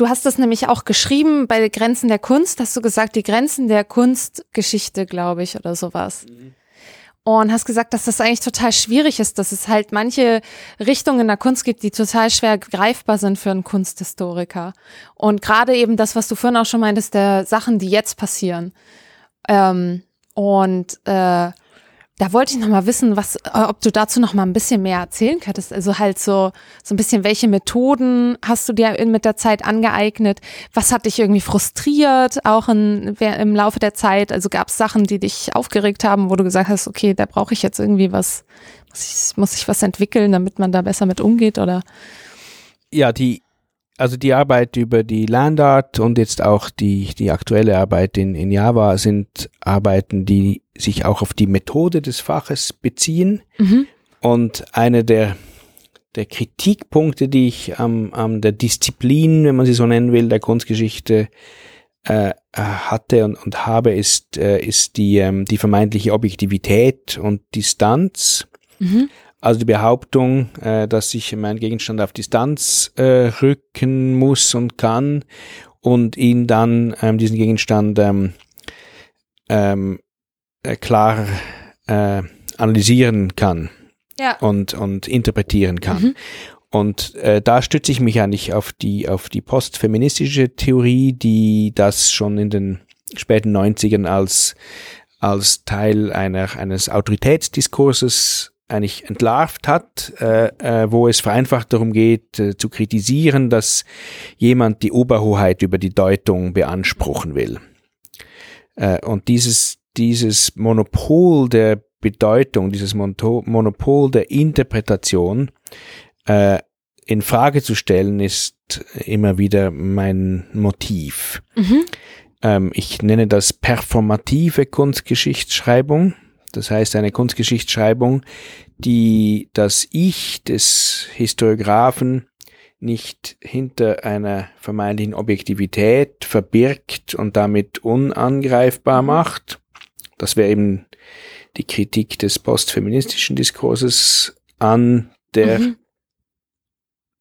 du hast das nämlich auch geschrieben bei Grenzen der Kunst, hast du gesagt, die Grenzen der Kunstgeschichte, glaube ich, oder sowas. Mhm. Und hast gesagt, dass das eigentlich total schwierig ist, dass es halt manche Richtungen in der Kunst gibt, die total schwer greifbar sind für einen Kunsthistoriker. Und gerade eben das, was du vorhin auch schon meintest, der Sachen, die jetzt passieren. Ähm, und äh, da wollte ich noch mal wissen, was, äh, ob du dazu noch mal ein bisschen mehr erzählen könntest. Also halt so, so ein bisschen, welche Methoden hast du dir mit der Zeit angeeignet? Was hat dich irgendwie frustriert, auch in, im Laufe der Zeit? Also gab es Sachen, die dich aufgeregt haben, wo du gesagt hast, okay, da brauche ich jetzt irgendwie was, muss ich, muss ich was entwickeln, damit man da besser mit umgeht oder? Ja, die, also die Arbeit über die Landart und jetzt auch die, die aktuelle Arbeit in, in Java sind Arbeiten, die sich auch auf die Methode des Faches beziehen. Mhm. Und eine der, der Kritikpunkte, die ich am, am der Disziplin, wenn man sie so nennen will, der Kunstgeschichte äh, hatte und, und habe, ist, äh, ist die, ähm, die vermeintliche Objektivität und Distanz. Mhm. Also die Behauptung, äh, dass ich meinen Gegenstand auf Distanz äh, rücken muss und kann und ihn dann ähm, diesen Gegenstand ähm, ähm, äh, klar äh, analysieren kann ja. und, und interpretieren kann. Mhm. Und äh, da stütze ich mich eigentlich auf die, auf die postfeministische Theorie, die das schon in den späten 90ern als, als Teil einer, eines Autoritätsdiskurses eigentlich entlarvt hat, äh, äh, wo es vereinfacht darum geht, äh, zu kritisieren, dass jemand die Oberhoheit über die Deutung beanspruchen will. Äh, und dieses, dieses Monopol der Bedeutung, dieses Monopol der Interpretation äh, in Frage zu stellen, ist immer wieder mein Motiv. Mhm. Ähm, ich nenne das performative Kunstgeschichtsschreibung. Das heißt eine Kunstgeschichtsschreibung, die das Ich des Historiographen nicht hinter einer vermeintlichen Objektivität verbirgt und damit unangreifbar macht. Das wäre eben die Kritik des postfeministischen Diskurses an der, mhm.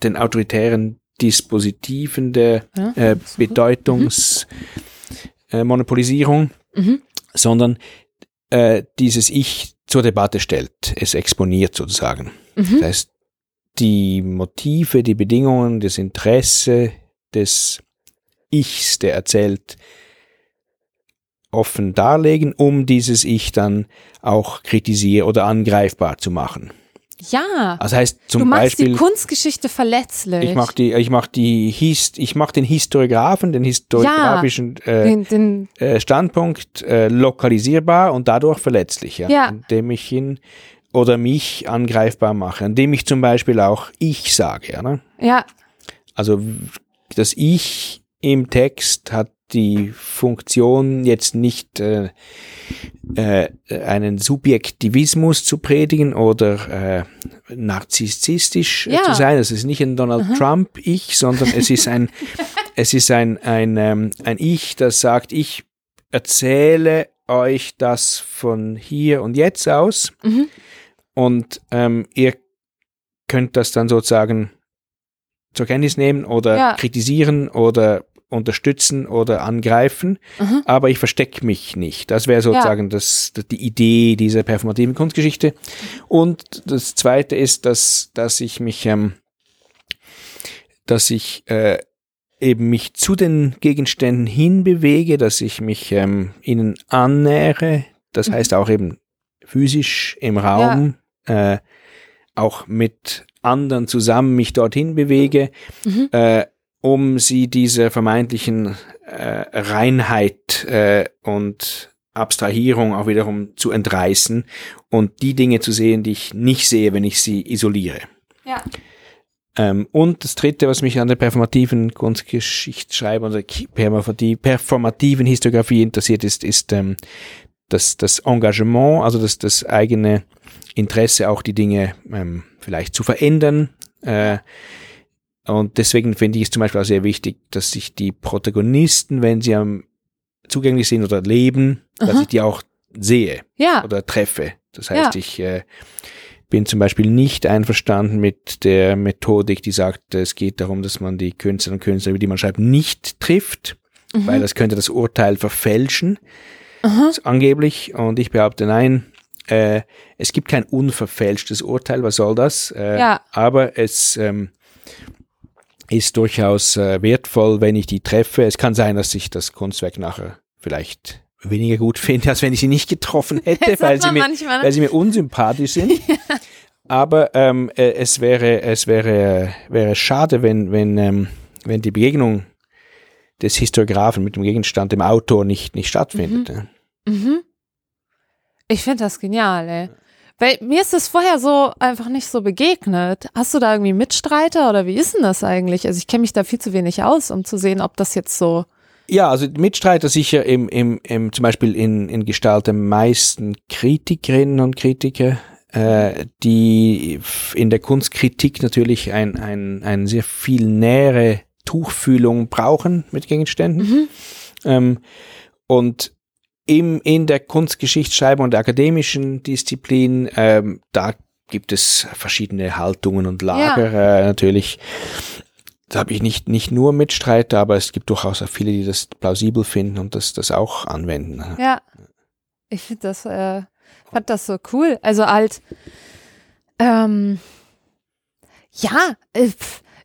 den autoritären Dispositiven der ja, äh, Bedeutungsmonopolisierung, mhm. äh, mhm. sondern äh, dieses Ich zur Debatte stellt, es exponiert sozusagen. Mhm. Das heißt, die Motive, die Bedingungen, das Interesse des Ichs, der erzählt, offen darlegen, um dieses Ich dann auch kritisieren oder angreifbar zu machen. Ja. Das heißt zum du machst Beispiel die Kunstgeschichte verletzlich. Ich mach die, ich mach die, Hist, ich mach den Historiographen, den historiografischen ja, äh, den, den äh, Standpunkt äh, lokalisierbar und dadurch verletzlich, ja, ja. indem ich ihn oder mich angreifbar mache, indem ich zum Beispiel auch ich sage, ja, ne? Ja. Also das Ich im Text hat die Funktion jetzt nicht äh, äh, einen Subjektivismus zu predigen oder äh, narzisstisch ja. zu sein. Es ist nicht ein Donald Aha. Trump Ich, sondern es ist ein es ist ein ein ähm, ein Ich, das sagt, ich erzähle euch das von hier und jetzt aus mhm. und ähm, ihr könnt das dann sozusagen zur Kenntnis nehmen oder ja. kritisieren oder unterstützen oder angreifen, mhm. aber ich verstecke mich nicht. Das wäre sozusagen ja. das, die Idee dieser performativen Kunstgeschichte. Und das Zweite ist, dass, dass ich mich, ähm, dass ich äh, eben mich zu den Gegenständen hinbewege, dass ich mich ähm, ihnen annähere, das mhm. heißt auch eben physisch im Raum, ja. äh, auch mit anderen zusammen mich dorthin bewege. Mhm. Äh, um sie dieser vermeintlichen äh, Reinheit äh, und Abstrahierung auch wiederum zu entreißen und die Dinge zu sehen, die ich nicht sehe, wenn ich sie isoliere. Ja. Ähm, und das Dritte, was mich an der performativen Kunstgeschichtsschreibung oder performativen Historiografie interessiert, ist, ist ähm, das, das Engagement, also das, das eigene Interesse, auch die Dinge ähm, vielleicht zu verändern. Äh, und deswegen finde ich es zum Beispiel auch sehr wichtig, dass sich die Protagonisten, wenn sie am zugänglich sind oder leben, Aha. dass ich die auch sehe ja. oder treffe. Das heißt, ja. ich, äh, bin zum Beispiel nicht einverstanden mit der Methodik, die sagt, es geht darum, dass man die Künstlerinnen und Künstler, über die man schreibt, nicht trifft, mhm. weil das könnte das Urteil verfälschen, angeblich. Und ich behaupte, nein, äh, es gibt kein unverfälschtes Urteil, was soll das? Äh, ja. Aber es ähm, ist durchaus äh, wertvoll, wenn ich die treffe. Es kann sein, dass ich das Kunstwerk nachher vielleicht weniger gut finde, als wenn ich sie nicht getroffen hätte, weil sie, mir, weil sie mir unsympathisch sind. ja. Aber ähm, äh, es wäre, es wäre, wäre schade, wenn, wenn, ähm, wenn die Begegnung des Historiographen mit dem Gegenstand, dem Autor, nicht, nicht stattfindet. Mhm. Mhm. Ich finde das genial, ey. Weil mir ist das vorher so einfach nicht so begegnet. Hast du da irgendwie Mitstreiter oder wie ist denn das eigentlich? Also ich kenne mich da viel zu wenig aus, um zu sehen, ob das jetzt so. Ja, also Mitstreiter sicher im, im, im zum Beispiel in, in Gestalt der meisten Kritikerinnen und Kritiker, äh, die in der Kunstkritik natürlich ein, ein, ein sehr viel nähere Tuchfühlung brauchen mit Gegenständen. Mhm. Ähm, und im, in der Kunstgeschichtsschreibung und der akademischen Disziplin, ähm, da gibt es verschiedene Haltungen und Lager ja. äh, natürlich. Da habe ich nicht, nicht nur Mitstreiter, aber es gibt durchaus auch viele, die das plausibel finden und das, das auch anwenden. Ja, ich finde das, äh, fand das so cool. Also halt, ähm, ja, äh,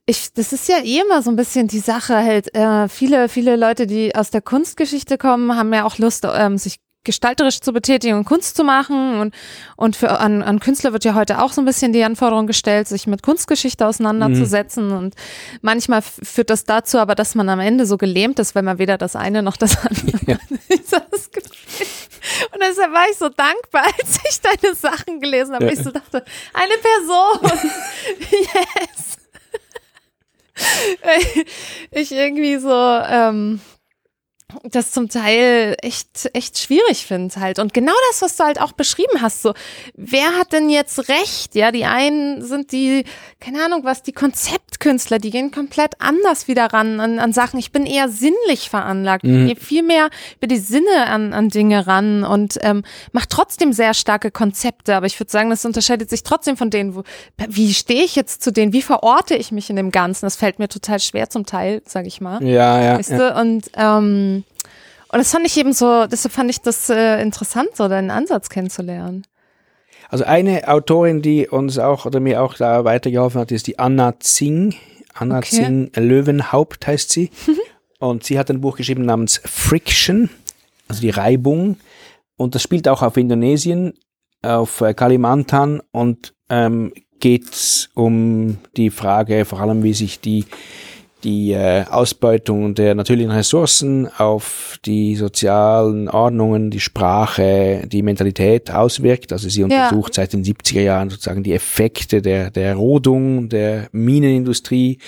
ich, das ist ja eh immer so ein bisschen die Sache halt. Äh, viele, viele Leute, die aus der Kunstgeschichte kommen, haben ja auch Lust, ähm, sich gestalterisch zu betätigen und Kunst zu machen. Und, und für, an, an Künstler wird ja heute auch so ein bisschen die Anforderung gestellt, sich mit Kunstgeschichte auseinanderzusetzen. Mhm. Und manchmal führt das dazu aber, dass man am Ende so gelähmt ist, weil man weder das eine noch das andere ja. das Und deshalb war ich so dankbar, als ich deine Sachen gelesen habe. Ja. Ich so dachte, eine Person. yes. ich irgendwie so, ähm, das zum Teil echt, echt schwierig finde halt. Und genau das, was du halt auch beschrieben hast, so, wer hat denn jetzt recht? Ja, die einen sind die, keine Ahnung was, die Konzeptkünstler, die gehen komplett anders wieder ran an, an Sachen. Ich bin eher sinnlich veranlagt, mhm. gehe viel mehr über die Sinne an, an Dinge ran und ähm, mache trotzdem sehr starke Konzepte. Aber ich würde sagen, das unterscheidet sich trotzdem von denen, wo, wie stehe ich jetzt zu denen, wie verorte ich mich in dem Ganzen? Das fällt mir total schwer zum Teil, sage ich mal. Ja, ja. Weißt ja. Du? Und ähm, und das fand ich eben so, deshalb fand ich das äh, interessant, so deinen Ansatz kennenzulernen. Also eine Autorin, die uns auch oder mir auch da weitergeholfen hat, ist die Anna Zing. Anna okay. Zing Löwenhaupt heißt sie. Und sie hat ein Buch geschrieben namens Friction, also die Reibung. Und das spielt auch auf Indonesien, auf äh, Kalimantan und ähm, geht um die Frage vor allem, wie sich die die äh, Ausbeutung der natürlichen Ressourcen auf die sozialen Ordnungen, die Sprache, die Mentalität auswirkt. Also sie untersucht ja. seit den 70er Jahren sozusagen die Effekte der, der Rodung, der Minenindustrie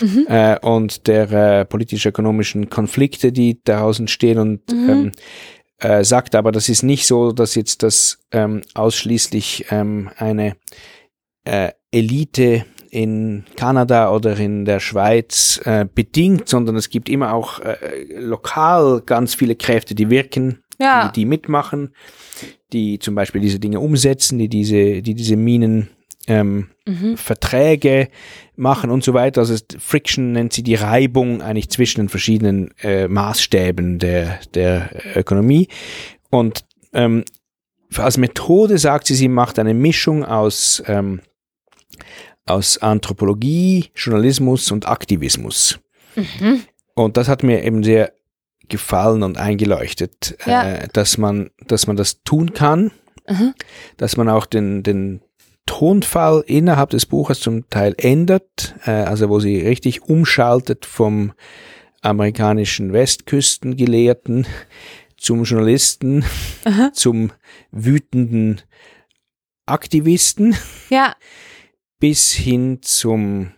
mhm. äh, und der äh, politisch-ökonomischen Konflikte, die daraus entstehen und mhm. ähm, äh, sagt aber, das ist nicht so, dass jetzt das ähm, ausschließlich ähm, eine äh, Elite in Kanada oder in der Schweiz äh, bedingt, sondern es gibt immer auch äh, lokal ganz viele Kräfte, die wirken, ja. die, die mitmachen, die zum Beispiel diese Dinge umsetzen, die diese, die diese Minen ähm, mhm. Verträge machen und so weiter. Also Friction nennt sie die Reibung eigentlich zwischen den verschiedenen äh, Maßstäben der, der Ökonomie. Und ähm, als Methode sagt sie, sie macht eine Mischung aus ähm, aus Anthropologie, Journalismus und Aktivismus. Mhm. Und das hat mir eben sehr gefallen und eingeleuchtet, ja. äh, dass man, dass man das tun kann, mhm. dass man auch den, den Tonfall innerhalb des Buches zum Teil ändert, äh, also wo sie richtig umschaltet vom amerikanischen Westküstengelehrten zum Journalisten, Aha. zum wütenden Aktivisten. Ja bis hin zum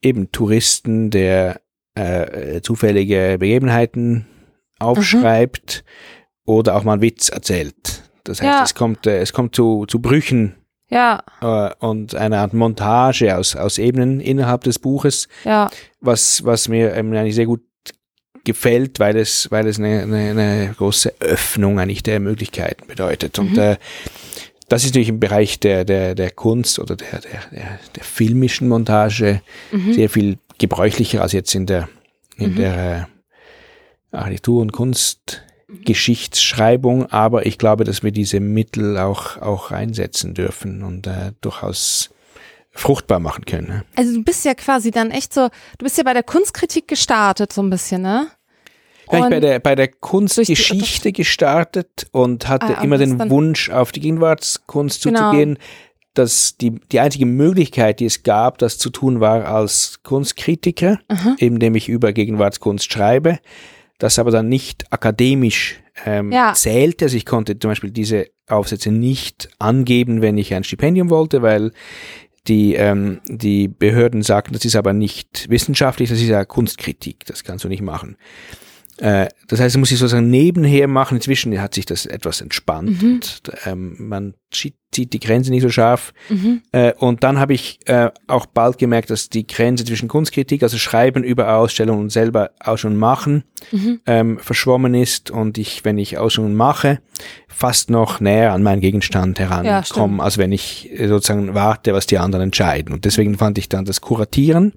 eben Touristen, der äh, zufällige Begebenheiten aufschreibt mhm. oder auch mal einen Witz erzählt. Das heißt, ja. es kommt, äh, es kommt zu, zu Brüchen ja. Äh, und eine Art Montage aus, aus Ebenen innerhalb des Buches, ja. was, was mir ähm, eigentlich sehr gut gefällt, weil es, weil es eine, eine, eine große Öffnung eigentlich der Möglichkeiten bedeutet. Mhm. Und äh, das ist natürlich im Bereich der, der, der Kunst oder der, der, der, der filmischen Montage mhm. sehr viel gebräuchlicher als jetzt in der, in mhm. der äh, Architektur- und Kunstgeschichtsschreibung. Aber ich glaube, dass wir diese Mittel auch, auch einsetzen dürfen und äh, durchaus fruchtbar machen können. Ne? Also du bist ja quasi dann echt so, du bist ja bei der Kunstkritik gestartet so ein bisschen, ne? Ja, ich bei der, bei der Kunstgeschichte gestartet und hatte ah, immer den Wunsch, auf die Gegenwartskunst genau. zuzugehen. Dass die, die einzige Möglichkeit, die es gab, das zu tun, war als Kunstkritiker, Aha. indem ich über Gegenwartskunst schreibe. Das aber dann nicht akademisch ähm, ja. zählte. Also ich konnte zum Beispiel diese Aufsätze nicht angeben, wenn ich ein Stipendium wollte, weil die, ähm, die Behörden sagten, das ist aber nicht wissenschaftlich, das ist ja Kunstkritik, das kannst du nicht machen. Äh, das heißt, muss ich sozusagen nebenher machen. Inzwischen hat sich das etwas entspannt. Mhm. Und, ähm, man zieht die Grenze nicht so scharf. Mhm. Äh, und dann habe ich äh, auch bald gemerkt, dass die Grenze zwischen Kunstkritik, also Schreiben über Ausstellungen und selber Ausstellungen machen, mhm. ähm, verschwommen ist und ich, wenn ich Ausstellungen mache, fast noch näher an meinen Gegenstand herankomme, ja, als wenn ich sozusagen warte, was die anderen entscheiden. Und deswegen fand ich dann das Kuratieren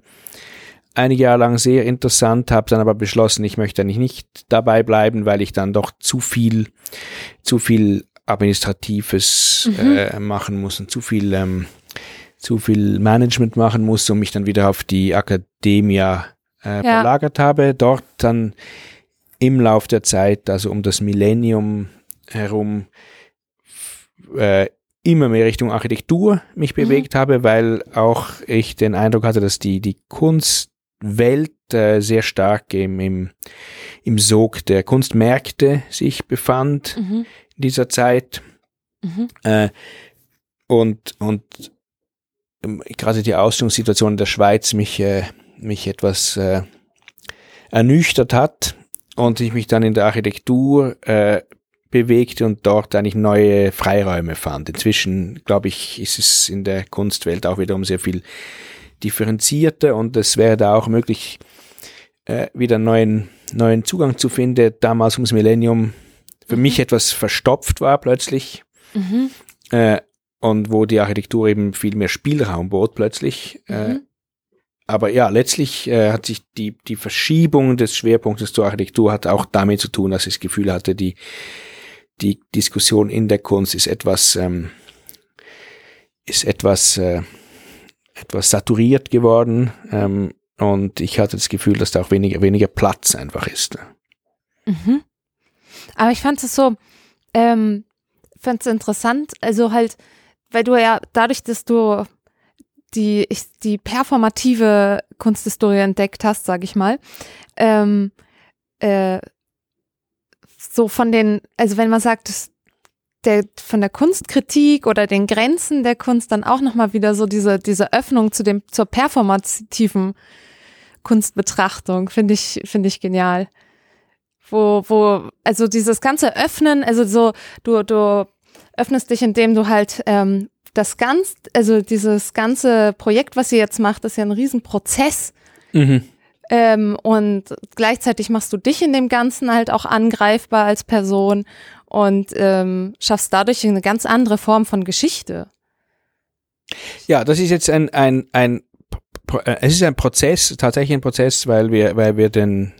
einige Jahre lang sehr interessant, habe dann aber beschlossen, ich möchte eigentlich nicht dabei bleiben, weil ich dann doch zu viel, zu viel Administratives mhm. äh, machen muss und zu viel, ähm, zu viel Management machen muss und mich dann wieder auf die Academia äh, ja. verlagert habe. Dort dann im Lauf der Zeit, also um das Millennium herum, äh, immer mehr Richtung Architektur mich mhm. bewegt habe, weil auch ich den Eindruck hatte, dass die, die Kunst Welt äh, sehr stark im, im, im Sog der Kunstmärkte sich befand mhm. in dieser Zeit. Mhm. Äh, und und ähm, gerade die Ausstellungssituation in der Schweiz mich, äh, mich etwas äh, ernüchtert hat und ich mich dann in der Architektur äh, bewegte und dort eigentlich neue Freiräume fand. Inzwischen, glaube ich, ist es in der Kunstwelt auch wiederum sehr viel differenzierter und es wäre da auch möglich, äh, wieder neuen, neuen Zugang zu finden. Damals ums Millennium für mhm. mich etwas verstopft war plötzlich mhm. äh, und wo die Architektur eben viel mehr Spielraum bot plötzlich. Äh, mhm. aber ja, letztlich äh, hat sich die, die Verschiebung des Schwerpunktes zur Architektur hat auch damit zu tun, dass ich das Gefühl hatte, die, die Diskussion in der Kunst ist etwas, ähm, ist etwas äh, etwas saturiert geworden ähm, und ich hatte das Gefühl, dass da auch weniger, weniger Platz einfach ist. Mhm. Aber ich fand es so, ähm, fand es interessant, also halt, weil du ja dadurch, dass du die, ich, die performative Kunsthistorie entdeckt hast, sag ich mal, ähm, äh, so von den, also wenn man sagt, der, von der Kunstkritik oder den Grenzen der Kunst dann auch nochmal wieder so diese, diese Öffnung zu dem, zur performativen Kunstbetrachtung, finde ich, finde ich genial. Wo, wo, also dieses ganze Öffnen, also so, du, du öffnest dich, indem du halt ähm, das ganz, also dieses ganze Projekt, was ihr jetzt macht, ist ja ein Riesenprozess. Mhm. Ähm, und gleichzeitig machst du dich in dem Ganzen halt auch angreifbar als Person und ähm, schaffst dadurch eine ganz andere Form von Geschichte. Ja, das ist jetzt ein, ein, ein äh, es ist ein Prozess, tatsächlich ein Prozess, weil wir, weil wir den,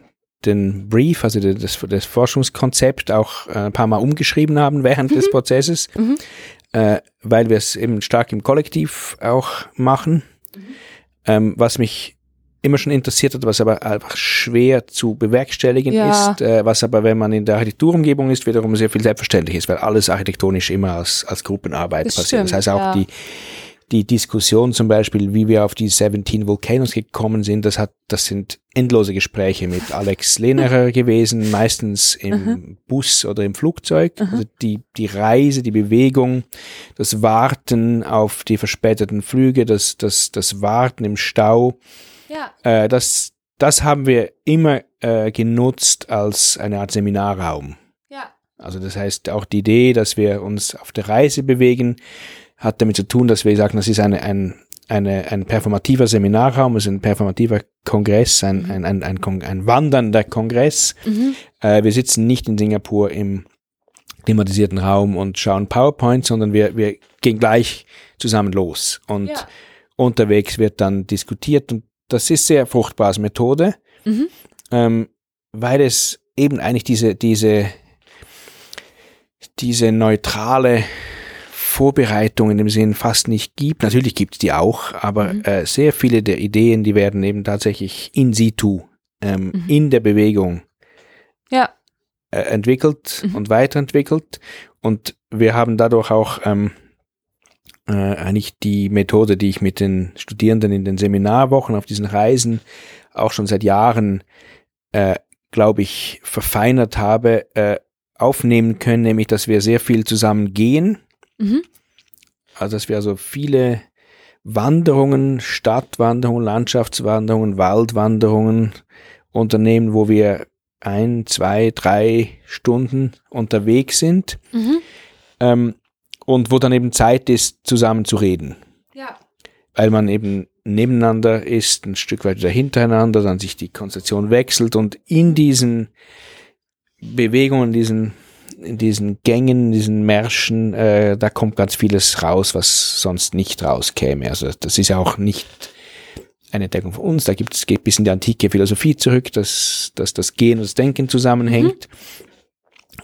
den Brief, also das, das Forschungskonzept auch äh, ein paar Mal umgeschrieben haben während mhm. des Prozesses, mhm. äh, weil wir es eben stark im Kollektiv auch machen. Mhm. Ähm, was mich immer schon interessiert hat, was aber einfach schwer zu bewerkstelligen ja. ist, äh, was aber, wenn man in der Architekturumgebung ist, wiederum sehr viel selbstverständlich ist, weil alles architektonisch immer als, als Gruppenarbeit das passiert. Stimmt, das heißt auch ja. die, die Diskussion zum Beispiel, wie wir auf die 17 Volcanoes gekommen sind, das hat, das sind endlose Gespräche mit Alex Lehnerer gewesen, meistens im mhm. Bus oder im Flugzeug. Mhm. Also die, die Reise, die Bewegung, das Warten auf die verspäteten Flüge, das, das, das Warten im Stau. Ja. Äh, das, das haben wir immer äh, genutzt als eine Art Seminarraum. Ja. Also das heißt, auch die Idee, dass wir uns auf der Reise bewegen, hat damit zu tun, dass wir sagen, das ist eine, ein, eine, ein performativer Seminarraum, also ein performativer Kongress, ein, mhm. ein, ein, ein, ein, wandernder Kongress. Mhm. Äh, wir sitzen nicht in Singapur im klimatisierten Raum und schauen PowerPoint, sondern wir, wir gehen gleich zusammen los. Und ja. unterwegs wird dann diskutiert und das ist sehr fruchtbare Methode, mhm. ähm, weil es eben eigentlich diese, diese, diese neutrale Vorbereitung in dem Sinn fast nicht gibt. Natürlich gibt es die auch, aber mhm. äh, sehr viele der Ideen, die werden eben tatsächlich in situ, ähm, mhm. in der Bewegung ja. äh, entwickelt mhm. und weiterentwickelt. Und wir haben dadurch auch ähm, äh, eigentlich die Methode, die ich mit den Studierenden in den Seminarwochen auf diesen Reisen auch schon seit Jahren, äh, glaube ich, verfeinert habe, äh, aufnehmen können, nämlich dass wir sehr viel zusammen gehen. Mhm. Also dass wir also viele Wanderungen, Stadtwanderungen, Landschaftswanderungen, Waldwanderungen unternehmen, wo wir ein, zwei, drei Stunden unterwegs sind. Mhm. Ähm, und wo dann eben Zeit ist, zusammen zu reden. Ja. Weil man eben nebeneinander ist, ein Stück weit wieder hintereinander, dann sich die Konzentration wechselt und in diesen Bewegungen, diesen, in diesen Gängen, in diesen Märschen, äh, da kommt ganz vieles raus, was sonst nicht rauskäme. Also das ist ja auch nicht eine Entdeckung von uns, da gibt es geht bis in die antike Philosophie zurück, dass, dass das Gehen und das Denken zusammenhängt. Mhm.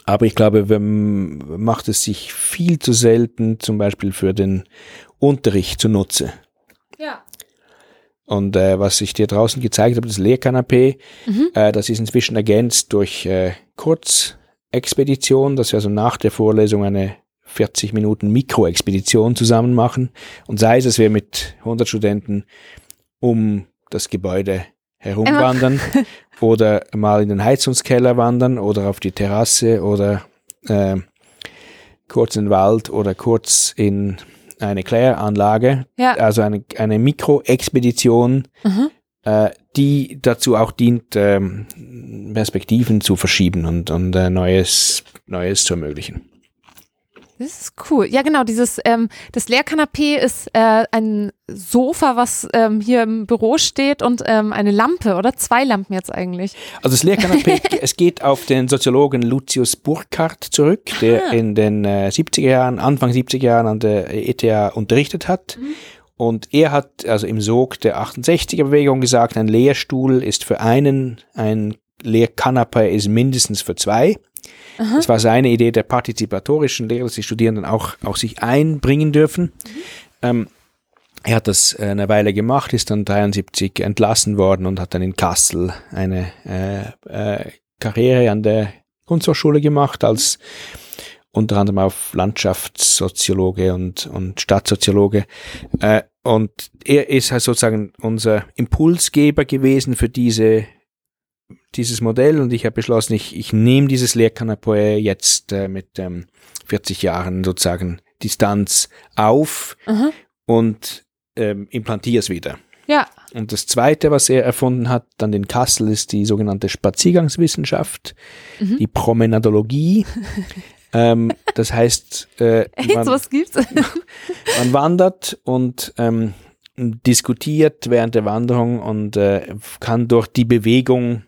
Aber ich glaube, man macht es sich viel zu selten, zum Beispiel für den Unterricht zunutze. Ja. Und äh, was ich dir draußen gezeigt habe, das Lehrkanapé, mhm. äh, das ist inzwischen ergänzt durch äh, Kurzexpedition, dass wir also nach der Vorlesung eine 40 Minuten Mikroexpedition zusammen machen. Und sei es, dass wir mit 100 Studenten um das Gebäude herumwandern oder mal in den Heizungskeller wandern oder auf die Terrasse oder äh, kurz in den Wald oder kurz in eine Kläranlage, ja. also eine, eine Mikroexpedition, mhm. äh, die dazu auch dient, ähm, Perspektiven zu verschieben und, und äh, Neues, Neues zu ermöglichen. Das ist cool. Ja, genau. Dieses ähm, das Lehrkanapee ist äh, ein Sofa, was ähm, hier im Büro steht und ähm, eine Lampe oder zwei Lampen jetzt eigentlich. Also das Lehrkanapee, es geht auf den Soziologen Lucius Burkhardt zurück, der ah. in den äh, 70er Jahren, Anfang 70er Jahren an der ETH unterrichtet hat. Mhm. Und er hat also im Sog der 68er Bewegung gesagt, ein Lehrstuhl ist für einen, ein Lehrkanapee ist mindestens für zwei. Aha. Das war seine Idee der partizipatorischen Lehre, dass die Studierenden auch, auch sich einbringen dürfen. Mhm. Ähm, er hat das äh, eine Weile gemacht, ist dann 73 entlassen worden und hat dann in Kassel eine äh, äh, Karriere an der Kunsthochschule gemacht als unter anderem auf Landschaftssoziologe und, und Stadtsoziologe. Äh, und er ist halt sozusagen unser Impulsgeber gewesen für diese dieses Modell und ich habe beschlossen, ich, ich nehme dieses Lehrkanapé jetzt äh, mit ähm, 40 Jahren sozusagen Distanz auf Aha. und ähm, implantiere es wieder. Ja. Und das Zweite, was er erfunden hat, dann in Kassel, ist die sogenannte Spaziergangswissenschaft, mhm. die Promenadologie. ähm, das heißt, äh, man, was gibt's? man wandert und ähm, diskutiert während der Wanderung und äh, kann durch die Bewegung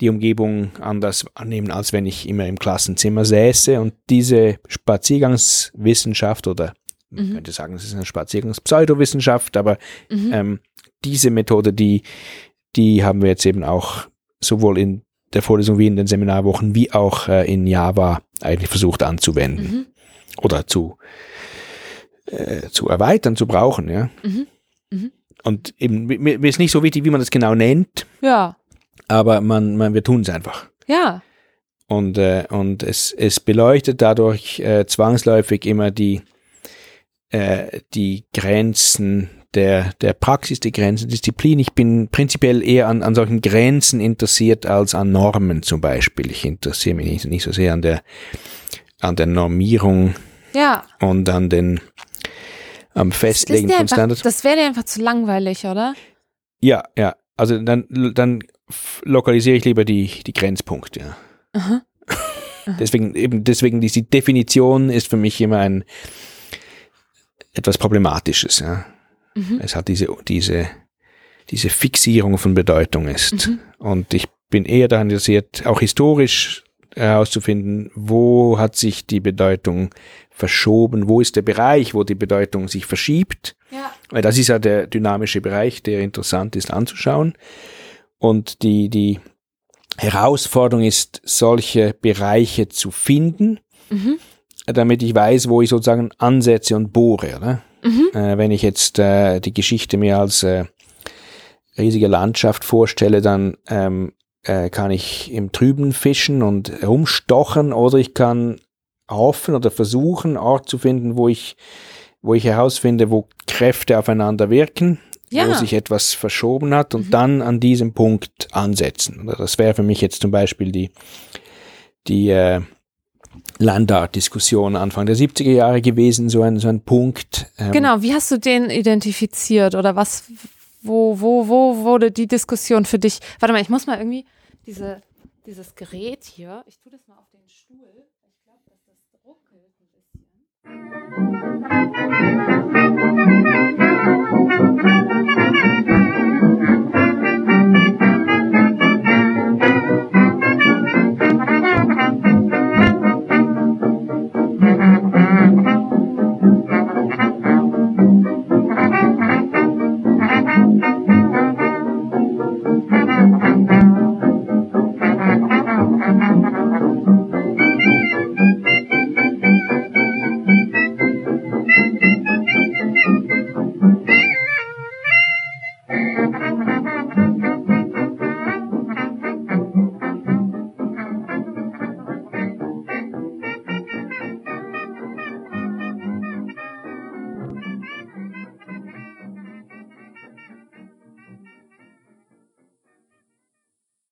die Umgebung anders annehmen, als wenn ich immer im Klassenzimmer säße. Und diese Spaziergangswissenschaft oder man mhm. könnte sagen, es ist eine Spaziergangspseudowissenschaft, aber mhm. ähm, diese Methode, die, die haben wir jetzt eben auch sowohl in der Vorlesung wie in den Seminarwochen wie auch äh, in Java eigentlich versucht anzuwenden mhm. oder zu, äh, zu erweitern, zu brauchen, ja. Mhm. Mhm. Und eben, mir ist nicht so wichtig, wie man das genau nennt. Ja aber man, man wir tun es einfach. Ja. Und, äh, und es, es beleuchtet dadurch äh, zwangsläufig immer die, äh, die Grenzen der, der Praxis, die Grenzen der Disziplin. Ich bin prinzipiell eher an, an solchen Grenzen interessiert als an Normen zum Beispiel. Ich interessiere mich nicht, nicht so sehr an der, an der Normierung ja. und an den am Festlegen von Standards. Das wäre einfach zu langweilig, oder? Ja, ja. Also dann, dann lokalisiere ich lieber die, die Grenzpunkte. Aha. deswegen, eben deswegen, diese Definition ist für mich immer ein etwas Problematisches. Ja. Mhm. Es hat diese, diese, diese Fixierung von Bedeutung ist. Mhm. Und ich bin eher daran interessiert, auch historisch herauszufinden, wo hat sich die Bedeutung verschoben, wo ist der Bereich, wo die Bedeutung sich verschiebt. Ja. Weil das ist ja der dynamische Bereich, der interessant ist anzuschauen. Und die, die Herausforderung ist, solche Bereiche zu finden, mhm. damit ich weiß, wo ich sozusagen ansetze und bohre. Ne? Mhm. Äh, wenn ich jetzt äh, die Geschichte mir als äh, riesige Landschaft vorstelle, dann ähm, äh, kann ich im Trüben fischen und rumstochen oder ich kann hoffen oder versuchen, Ort zu finden, wo ich, wo ich herausfinde, wo Kräfte aufeinander wirken, ja. wo sich etwas verschoben hat und mhm. dann an diesem Punkt ansetzen. Das wäre für mich jetzt zum Beispiel die, die äh, Landart-Diskussion Anfang der 70er Jahre gewesen, so ein, so ein Punkt. Ähm, genau, wie hast du den identifiziert oder was, wo, wo, wo wurde die Diskussion für dich? Warte mal, ich muss mal irgendwie diese, dieses Gerät hier, ich tue das mal auf den Stuhl. Ich glaube, dass das ruckelt ein bisschen.